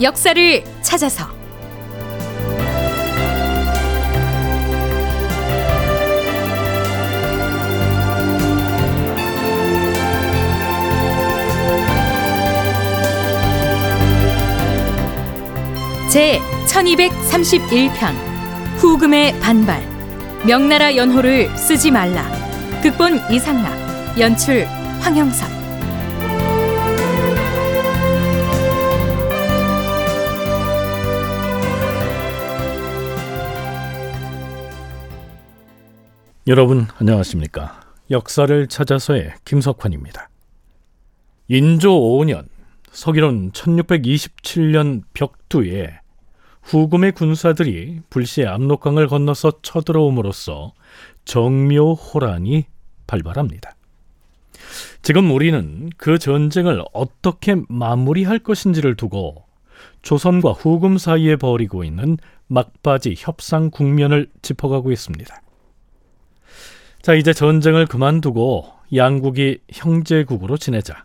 역사를 찾아서. 제 1231편 후금의 반발 명나라 연호를 쓰지 말라. 극본 이상락 연출 황영석 여러분 안녕하십니까? 역사를 찾아서의 김석환입니다. 인조 5년 서기론 1627년 벽두에 후금의 군사들이 불시에 압록강을 건너서 쳐들어옴으로써 정묘호란이 발발합니다. 지금 우리는 그 전쟁을 어떻게 마무리할 것인지를 두고 조선과 후금 사이에 벌이고 있는 막바지 협상 국면을 짚어가고 있습니다. 자, 이제 전쟁을 그만두고 양국이 형제국으로 지내자.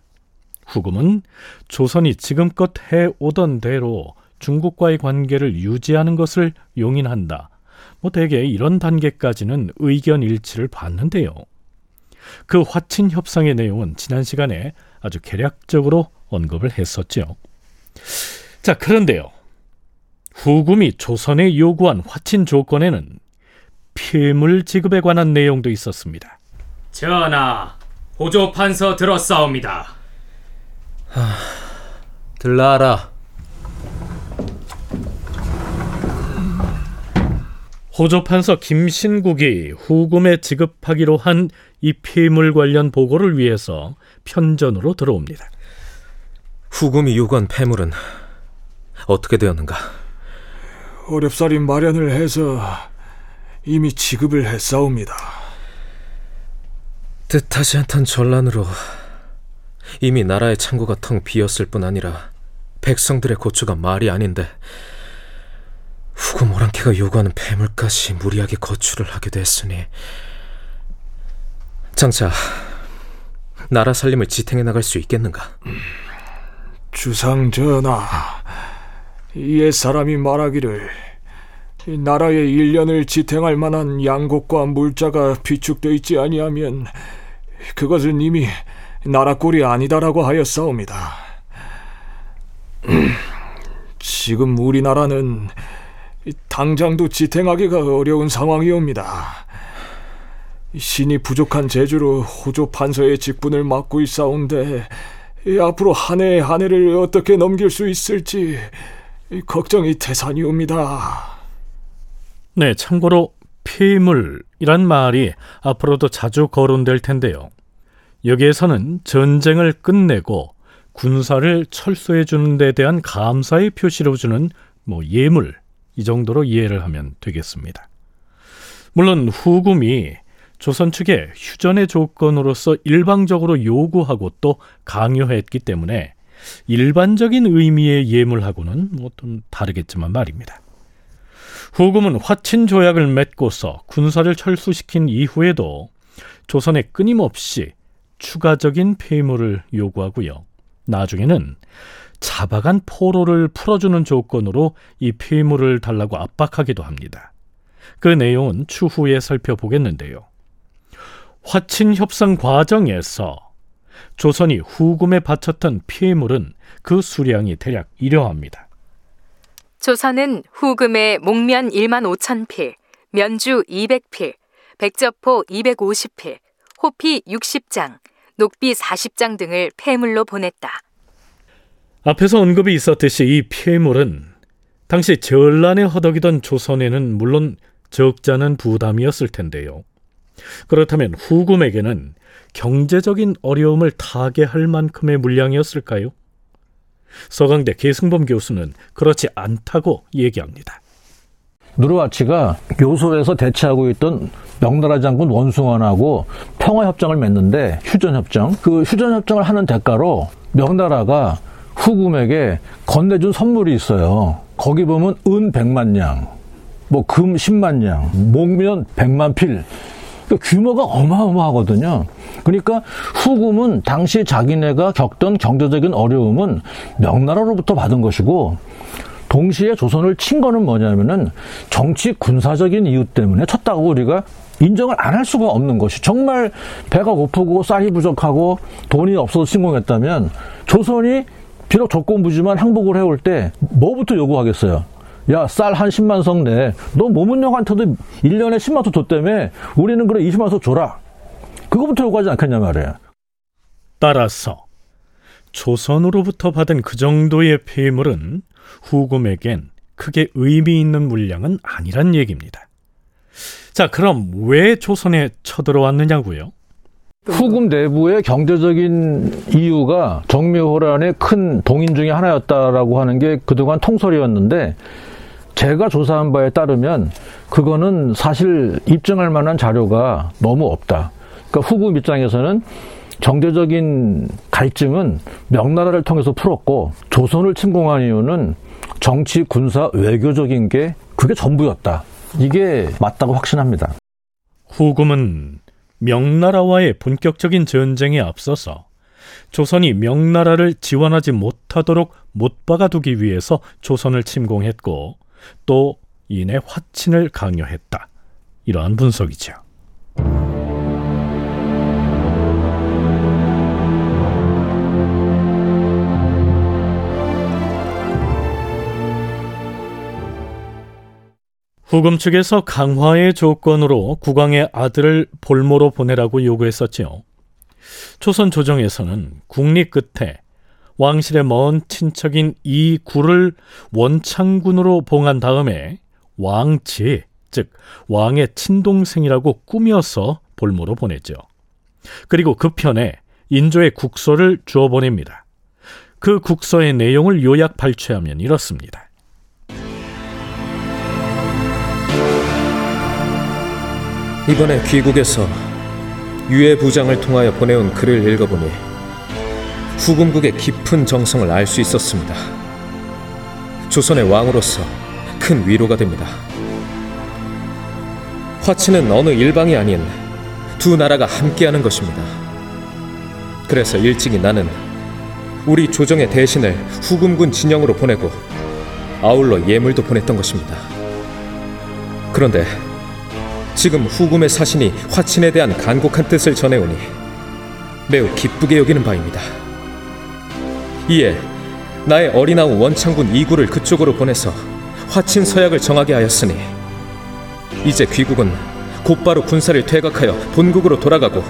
후금은 조선이 지금껏 해오던 대로 중국과의 관계를 유지하는 것을 용인한다. 뭐 대개 이런 단계까지는 의견 일치를 봤는데요. 그 화친 협상의 내용은 지난 시간에 아주 개략적으로 언급을 했었죠. 자, 그런데요. 후금이 조선에 요구한 화친 조건에는 피물 지급에 관한 내용도 있었습니다. 전하, 호조 판서 들었사옵니다. 하, 들라라. 호조 판서 김신국이 후금에 지급하기로 한 이 피물 관련 보고를 위해서 편전으로 들어옵니다. 후금이 요구한 폐물은 어떻게 되었는가? 어렵사리 마련을 해서 이미 지급을 했사옵니다. 뜻하지 않던 전란으로 이미 나라의 창고가 텅 비었을 뿐 아니라 백성들의 고초가 말이 아닌데 후금 오랑캐가 요구하는 폐물까지 무리하게 거출을 하게 됐으니 장차 나라 살림을 지탱해 나갈 수 있겠는가? 주상 전하, 옛 사람이 말하기를 나라의 일년을 지탱할 만한 양곡과 물자가 비축되어 있지 아니하면 그것은 이미 나라 꼴이 아니다라고 하였사옵니다. 지금 우리나라는 당장도 지탱하기가 어려운 상황이옵니다. 신이 부족한 재주로 호조 판서의 직분을 맡고 있사온데 앞으로 한 해 한 해를 어떻게 넘길 수 있을지 걱정이 태산이옵니다. 네, 참고로 폐물이란 말이 앞으로도 자주 거론될 텐데요. 여기에서는 전쟁을 끝내고 군사를 철수해 주는 데 대한 감사의 표시로 주는 뭐 예물 이 정도로 이해를 하면 되겠습니다. 물론 후금이 조선 측에 휴전의 조건으로서 일방적으로 요구하고 또 강요했기 때문에 일반적인 의미의 예물하고는 뭐좀 다르겠지만 말입니다. 후금은 화친 조약을 맺고서 군사를 철수시킨 이후에도 조선에 끊임없이 추가적인 폐물을 요구하고요. 나중에는 자박한 포로를 풀어주는 조건으로 이 폐물을 달라고 압박하기도 합니다. 그 내용은 추후에 살펴보겠는데요. 화친 협상 과정에서 조선이 후금에 바쳤던 폐물은 그 수량이 대략 이러합니다. 조선은 후금의 목면 1만 5천 필, 면주 200필, 백저포 250필, 호피 60장, 녹비 40장 등을 폐물로 보냈다. 앞에서 언급이 있었듯이 이 폐물은 당시 전란에 허덕이던 조선에는 물론 적잖은 부담이었을 텐데요. 그렇다면 후금에게는 경제적인 어려움을 타개할 만큼의 물량이었을까요? 서강대 계승범 교수는 그렇지 않다고 얘기합니다. 누르와치가 요소에서 대치하고 있던 명나라 장군 원숭원하고 평화협정을 맺는데 휴전협정. 그 휴전협정을 하는 대가로 명나라가 후금에게 건네준 선물이 있어요. 거기 보면 은 100만 냥, 뭐 금 10만 냥, 목면 100만 필. 그러니까 규모가 어마어마하거든요. 그러니까 후금은 당시 자기네가 겪던 경제적인 어려움은 명나라로부터 받은 것이고 동시에 조선을 친 거는 뭐냐면은 정치 군사적인 이유 때문에 쳤다고 우리가 인정을 안 할 수가 없는 것이 정말 배가 고프고 쌀이 부족하고 돈이 없어서 침공했다면 조선이 비록 조건부지만 항복을 해올 때 뭐부터 요구하겠어요? 야, 쌀 한 10만 석 내. 너 모문영한테도 1년에 10만 석 줬다며. 우리는 그래 20만 석 줘라. 그거부터 요구하지 않겠냐 말이야. 따라서 조선으로부터 받은 그 정도의 폐물은 후금에겐 크게 의미 있는 물량은 아니란 얘기입니다. 자, 그럼 왜 조선에 쳐들어왔느냐고요? 후금 내부의 경제적인 이유가 정묘호란의 큰 동인 중에 하나였다라고 하는 게 그동안 통설이었는데 제가 조사한 바에 따르면 그거는 사실 입증할 만한 자료가 너무 없다. 그러니까 후금 입장에서는 경제적인 갈증은 명나라를 통해서 풀었고 조선을 침공한 이유는 정치, 군사, 외교적인 게 그게 전부였다. 이게 맞다고 확신합니다. 후금은 명나라와의 본격적인 전쟁에 앞서서 조선이 명나라를 지원하지 못하도록 못 박아두기 위해서 조선을 침공했고 또 이내 화친을 강요했다. 이러한 분석이죠. 후금 측에서 강화의 조건으로 국왕의 아들을 볼모로 보내라고 요구했었지요. 조선 조정에서는 국리 끝에 왕실의 먼 친척인 이 구를 원창군으로 봉한 다음에 왕지, 즉 왕의 친동생이라고 꾸며서 볼모로 보냈죠. 그리고 그 편에 인조의 국서를 주어 보냅니다. 그 국서의 내용을 요약 발췌하면 이렇습니다. 이번에 귀국에서 유해 부장을 통하여 보내온 글을 읽어보니 후금국의 깊은 정성을 알 수 있었습니다. 조선의 왕으로서 큰 위로가 됩니다. 화치는 어느 일방이 아닌 두 나라가 함께하는 것입니다. 그래서 일찍이 나는 우리 조정의 대신을 후금군 진영으로 보내고 아울러 예물도 보냈던 것입니다. 그런데 지금 후금의 사신이 화친에 대한 간곡한 뜻을 전해오니 매우 기쁘게 여기는 바입니다. 이에 나의 어린아우 원창군 이구를 그쪽으로 보내서 화친 서약을 정하게 하였으니 이제 귀국은 곧바로 군사를 퇴각하여 본국으로 돌아가고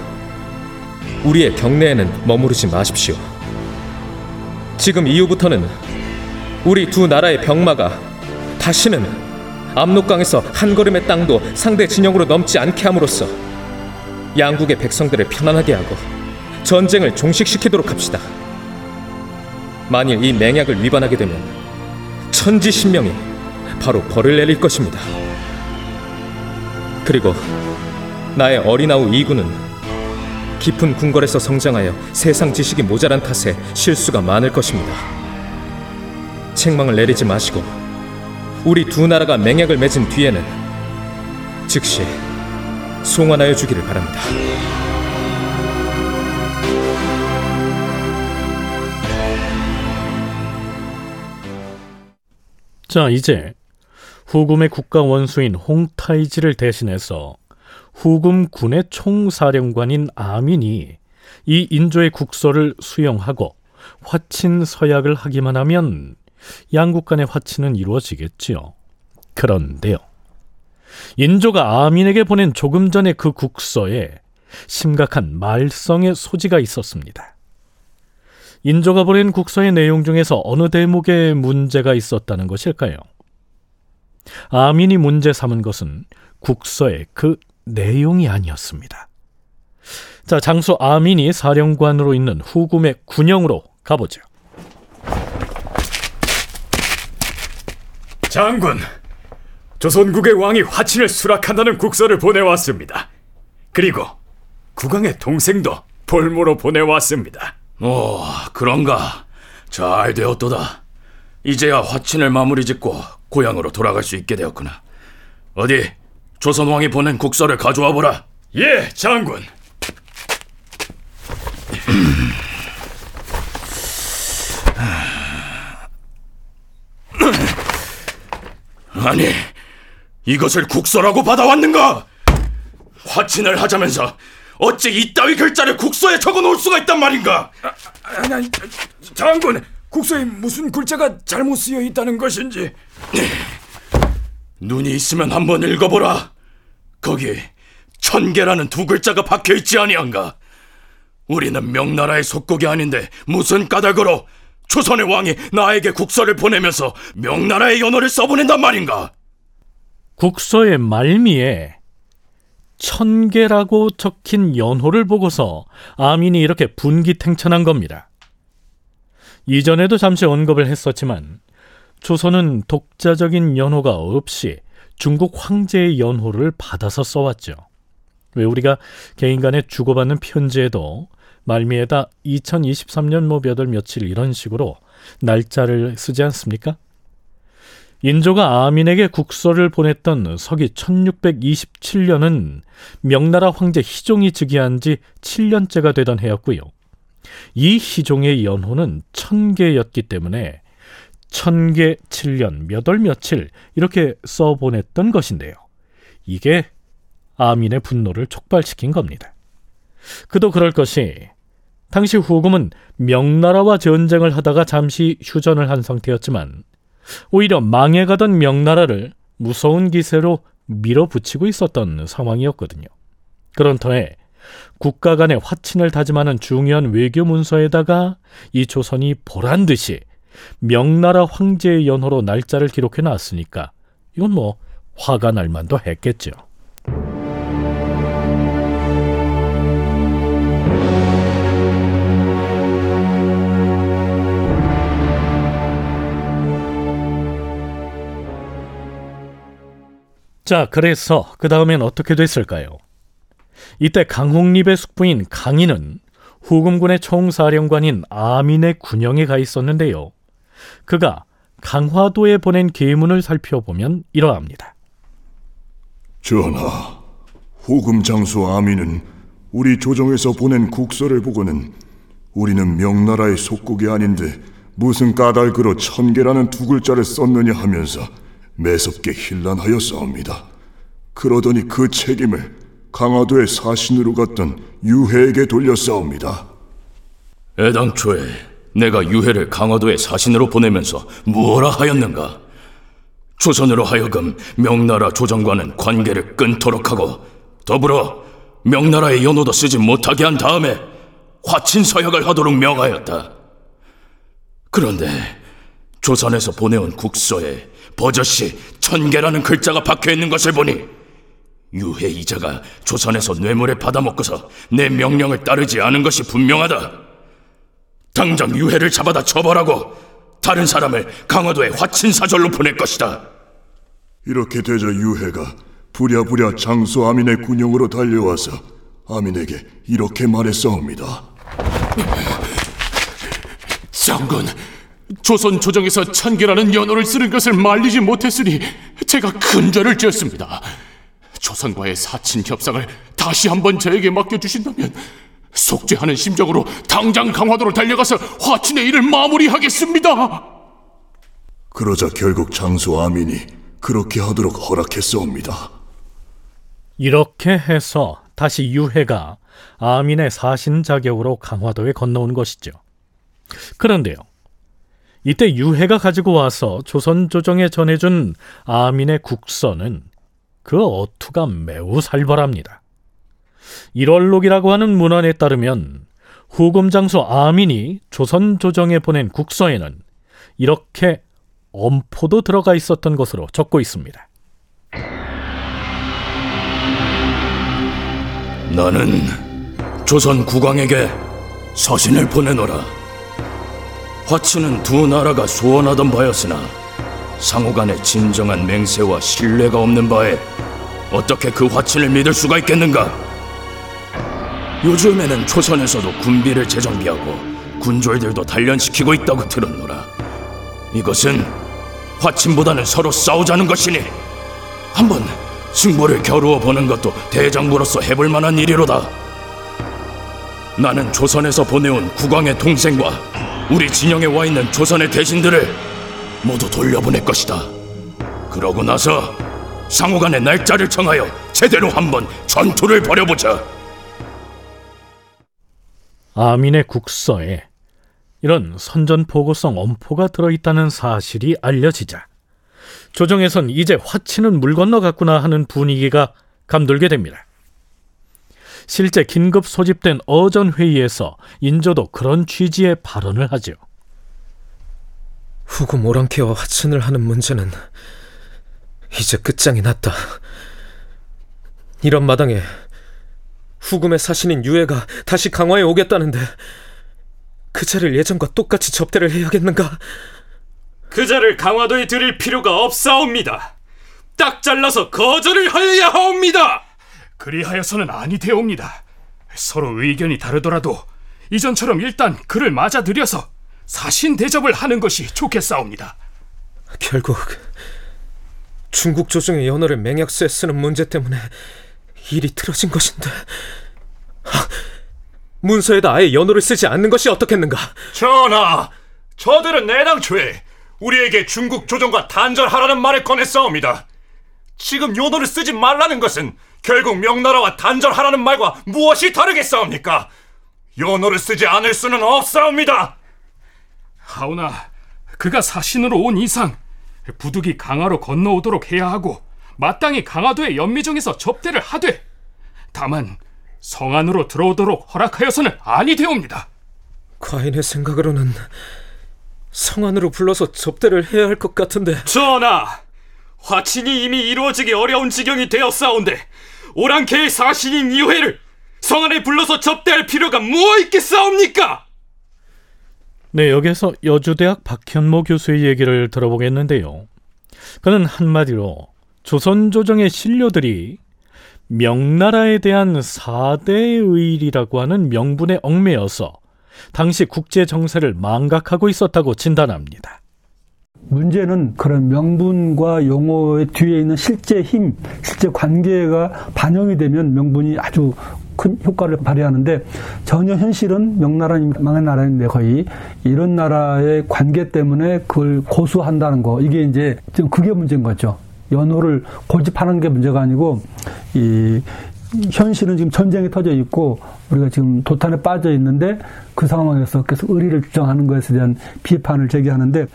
우리의 경내에는 머무르지 마십시오. 지금 이후부터는 우리 두 나라의 병마가 다시는 압록강에서 한 걸음의 땅도 상대 진영으로 넘지 않게 함으로써 양국의 백성들을 편안하게 하고 전쟁을 종식시키도록 합시다. 만일 이 맹약을 위반하게 되면 천지신명이 바로 벌을 내릴 것입니다. 그리고 나의 어린아우 이구는 깊은 궁궐에서 성장하여 세상 지식이 모자란 탓에 실수가 많을 것입니다. 책망을 내리지 마시고 우리 두 나라가 맹약을 맺은 뒤에는 즉시 송환하여 주기를 바랍니다. 자, 이제 후금의 국가 원수인 홍타이지를 대신해서 후금 군의 총사령관인 아민이 이 인조의 국서를 수용하고 화친 서약을 하기만 하면 양국 간의 화친은 이루어지겠지요. 그런데요. 인조가 아민에게 보낸 조금 전에 그 국서에 심각한 말썽의 소지가 있었습니다. 인조가 보낸 국서의 내용 중에서 어느 대목에 문제가 있었다는 것일까요? 아민이 문제 삼은 것은 국서의 그 내용이 아니었습니다. 자, 장수 아민이 사령관으로 있는 후금의 군영으로 가보죠. 장군, 조선국의 왕이 화친을 수락한다는 국서를 보내왔습니다. 그리고 국왕의 동생도 볼모로 보내왔습니다. 오, 그런가. 잘 되었도다. 이제야 화친을 마무리 짓고 고향으로 돌아갈 수 있게 되었구나. 어디 조선 왕이 보낸 국서를 가져와 보라. 예, 장군. 아니, 이것을 국서라고 받아왔는가? 화친을 하자면서 어찌 이따위 글자를 국서에 적어놓을 수가 있단 말인가? 아니, 아니, 장군, 국서에 무슨 글자가 잘못 쓰여 있다는 것인지. 눈이 있으면 한번 읽어보라. 거기 천계라는 두 글자가 박혀 있지 아니한가? 우리는 명나라의 속국이 아닌데 무슨 까닭으로 조선의 왕이 나에게 국서를 보내면서 명나라의 연호를 써보낸단 말인가? 국서의 말미에 천계라고 적힌 연호를 보고서 아민이 이렇게 분기탱천한 겁니다. 이전에도 잠시 언급을 했었지만 조선은 독자적인 연호가 없이 중국 황제의 연호를 받아서 써왔죠. 왜 우리가 개인 간에 주고받는 편지에도 말미에다 2023년 뭐 몇월 며칠 이런 식으로 날짜를 쓰지 않습니까? 인조가 아민에게 국서를 보냈던 서기 1627년은 명나라 황제 희종이 즉위한 지 7년째가 되던 해였고요. 이 희종의 연호는 천개였기 때문에 천개 7년 몇 월 며칠 이렇게 써 보냈던 것인데요. 이게 아민의 분노를 촉발시킨 겁니다. 그도 그럴 것이 당시 후금은 명나라와 전쟁을 하다가 잠시 휴전을 한 상태였지만 오히려 망해가던 명나라를 무서운 기세로 밀어붙이고 있었던 상황이었거든요. 그런 터에 국가 간의 화친을 다짐하는 중요한 외교 문서에다가 이 조선이 보란 듯이 명나라 황제의 연호로 날짜를 기록해 놨으니까 이건 뭐 화가 날 만도 했겠죠. 자, 그래서 그 다음엔 어떻게 됐을까요? 이때 강홍립의 숙부인 강인은 후금군의 총사령관인 아민의 군영에 가 있었는데요. 그가 강화도에 보낸 계문을 살펴보면 이러합니다. 전하, 후금 장수 아민은 우리 조정에서 보낸 국서를 보고는 우리는 명나라의 속국이 아닌데 무슨 까닭으로 천계라는 두 글자를 썼느냐 하면서 매섭게 힐난하여 싸웁니다. 그러더니 그 책임을 강화도의 사신으로 갔던 유해에게 돌려 싸웁니다. 애당초에 내가 유해를 강화도의 사신으로 보내면서 무엇라 하였는가? 조선으로 하여금 명나라 조정과는 관계를 끊도록 하고 더불어 명나라의 연호도 쓰지 못하게 한 다음에 화친 서약을 하도록 명하였다. 그런데 조선에서 보내온 국서에 버젓이 천개라는 글자가 박혀 있는 것을 보니 유해 이자가 조선에서 뇌물을 받아먹고서 내 명령을 따르지 않은 것이 분명하다. 당장 유해를 잡아다 처벌하고 다른 사람을 강화도에 화친 사절로 보낼 것이다. 이렇게 되자 유해가 부랴부랴 장수 아민의 군영으로 달려와서 아민에게 이렇게 말했사옵니다. 장군, 조선 조정에서 천계라는 연호를 쓰는 것을 말리지 못했으니 제가 큰 죄를 지었습니다. 조선과의 사친 협상을 다시 한번 저에게 맡겨주신다면 속죄하는 심정으로 당장 강화도로 달려가서 화친의 일을 마무리하겠습니다. 그러자 결국 장수 아민이 그렇게 하도록 허락했사옵니다. 이렇게 해서 다시 유해가 아민의 사신 자격으로 강화도에 건너온 것이죠. 그런데요. 이때 유해가 가지고 와서 조선 조정에 전해준 아민의 국서는 그 어투가 매우 살벌합니다. 일월록이라고 하는 문헌에 따르면 후금 장수 아민이 조선 조정에 보낸 국서에는 이렇게 엄포도 들어가 있었던 것으로 적고 있습니다. 나는 조선 국왕에게 서신을 보내노라. 화치는 두 나라가 소원하던 바였으나 상호 간의 진정한 맹세와 신뢰가 없는 바에 어떻게 그 화친을 믿을 수가 있겠는가? 요즘에는 조선에서도 군비를 재정비하고 군졸들도 단련시키고 있다고 들었노라. 이것은 화친보다는 서로 싸우자는 것이니 한번 승부를 겨루어 보는 것도 대장부로서 해볼 만한 일이로다. 나는 조선에서 보내온 국왕의 동생과 우리 진영에 와 있는 조선의 대신들을 모두 돌려보낼 것이다. 그러고 나서 상호간의 날짜를 정하여 제대로 한번 전투를 벌여보자. 아민의 국서에 이런 선전포고성 엄포가 들어있다는 사실이 알려지자 조정에선 이제 화치는 물 건너갔구나 하는 분위기가 감돌게 됩니다. 실제 긴급 소집된 어전 회의에서 인조도 그런 취지의 발언을 하죠. 후금 오랑캐와 화친을 하는 문제는 이제 끝장이 났다. 이런 마당에 후금의 사신인 유해가 다시 강화에 오겠다는데 그 자를 예전과 똑같이 접대를 해야겠는가? 그 자를 강화도에 들일 필요가 없사옵니다. 딱 잘라서 거절을 하여야 하옵니다. 그리하여서는 아니 되옵니다. 서로 의견이 다르더라도 이전처럼 일단 그를 맞아들여서 사신 대접을 하는 것이 좋겠사옵니다. 결국 중국 조정의 연호를 맹약수에 쓰는 문제 때문에 일이 틀어진 것인데 하, 문서에다 아예 연호를 쓰지 않는 것이 어떻겠는가? 전하, 저들은 내당초에 우리에게 중국 조정과 단절하라는 말을 꺼냈사옵니다. 지금 연호를 쓰지 말라는 것은 결국 명나라와 단절하라는 말과 무엇이 다르겠사옵니까? 연호를 쓰지 않을 수는 없사옵니다. 하오나 그가 사신으로 온 이상 부득이 강화로 건너오도록 해야 하고 마땅히 강화도의 연미정에서 접대를 하되 다만 성 안으로 들어오도록 허락하여서는 아니 되옵니다. 과인의 생각으로는 성 안으로 불러서 접대를 해야 할 것 같은데 전하, 화친이 이미 이루어지기 어려운 지경이 되었사온데 오랑캐의 사신인 이회를 성 안에 불러서 접대할 필요가 무엇 있겠사옵니까? 네, 여기서 여주대학 박현모 교수의 얘기를 들어보겠는데요. 그는 한마디로 조선 조정의 신료들이 명나라에 대한 사대의 일이라고 하는 명분에 얽매여서 당시 국제 정세를 망각하고 있었다고 진단합니다. 문제는 그런 명분과 용어의 뒤에 있는 실제 힘, 실제 관계가 반영이 되면 명분이 아주 큰 효과를 발휘하는데 전혀 현실은 명나라는 망한 나라인데 거의 이런 나라의 관계 때문에 그걸 고수한다는 거 이게 이제 지금 그게 문제인 거죠. 연호를 고집하는 게 문제가 아니고 이 현실은 지금 전쟁이 터져 있고 우리가 지금 도탄에 빠져 있는데 그 상황에서 계속 의리를 주장하는 것에 대한 비판을 제기하는데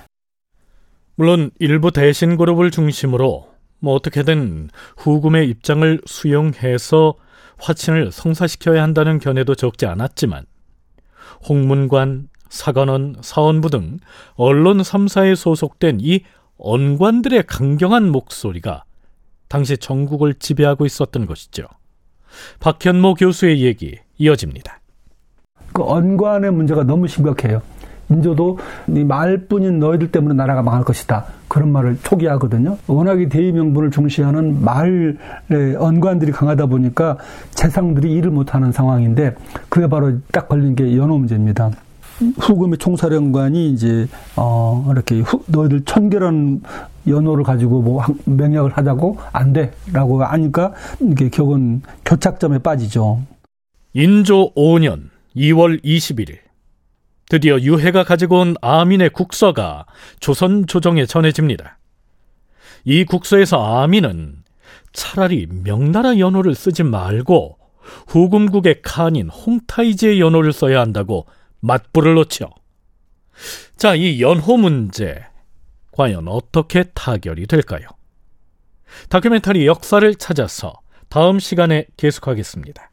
물론 일부 대신 그룹을 중심으로 뭐 어떻게든 후금의 입장을 수용해서 화친을 성사시켜야 한다는 견해도 적지 않았지만 홍문관, 사관원, 사원부 등 언론 3사에 소속된 이 언관들의 강경한 목소리가 당시 전국을 지배하고 있었던 것이죠. 박현모 교수의 얘기 이어집니다. 그 언관의 문제가 너무 심각해요. 인조도 네 말뿐인 너희들 때문에 나라가 망할 것이다. 그런 말을 초기하거든요. 워낙에 대의 명분을 중시하는 말의 언관들이 강하다 보니까 재상들이 일을 못하는 상황인데 그게 바로 딱 걸린 게 연호 문제입니다. 후금의 총사령관이 이제 어 이렇게 후, 너희들 천개란 연호를 가지고 뭐 맹약을 하자고 안 돼라고 하니까 이게 격은 교착점에 빠지죠. 인조 5년 2월 21일 드디어 유해가 가지고 온 아민의 국서가 조선 조정에 전해집니다. 이 국서에서 아민은 차라리 명나라 연호를 쓰지 말고 후금국의 칸인 홍타이지의 연호를 써야 한다고 맞불을 놓죠. 자, 이 연호 문제 과연 어떻게 타결이 될까요? 다큐멘터리 역사를 찾아서 다음 시간에 계속하겠습니다.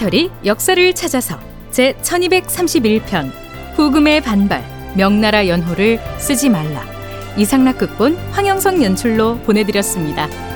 다큐멘터리 역사를 찾아서 제 1231편 후금의 반발 명나라 연호를 쓰지 말라 이상락 극본 황영성 연출로 보내드렸습니다.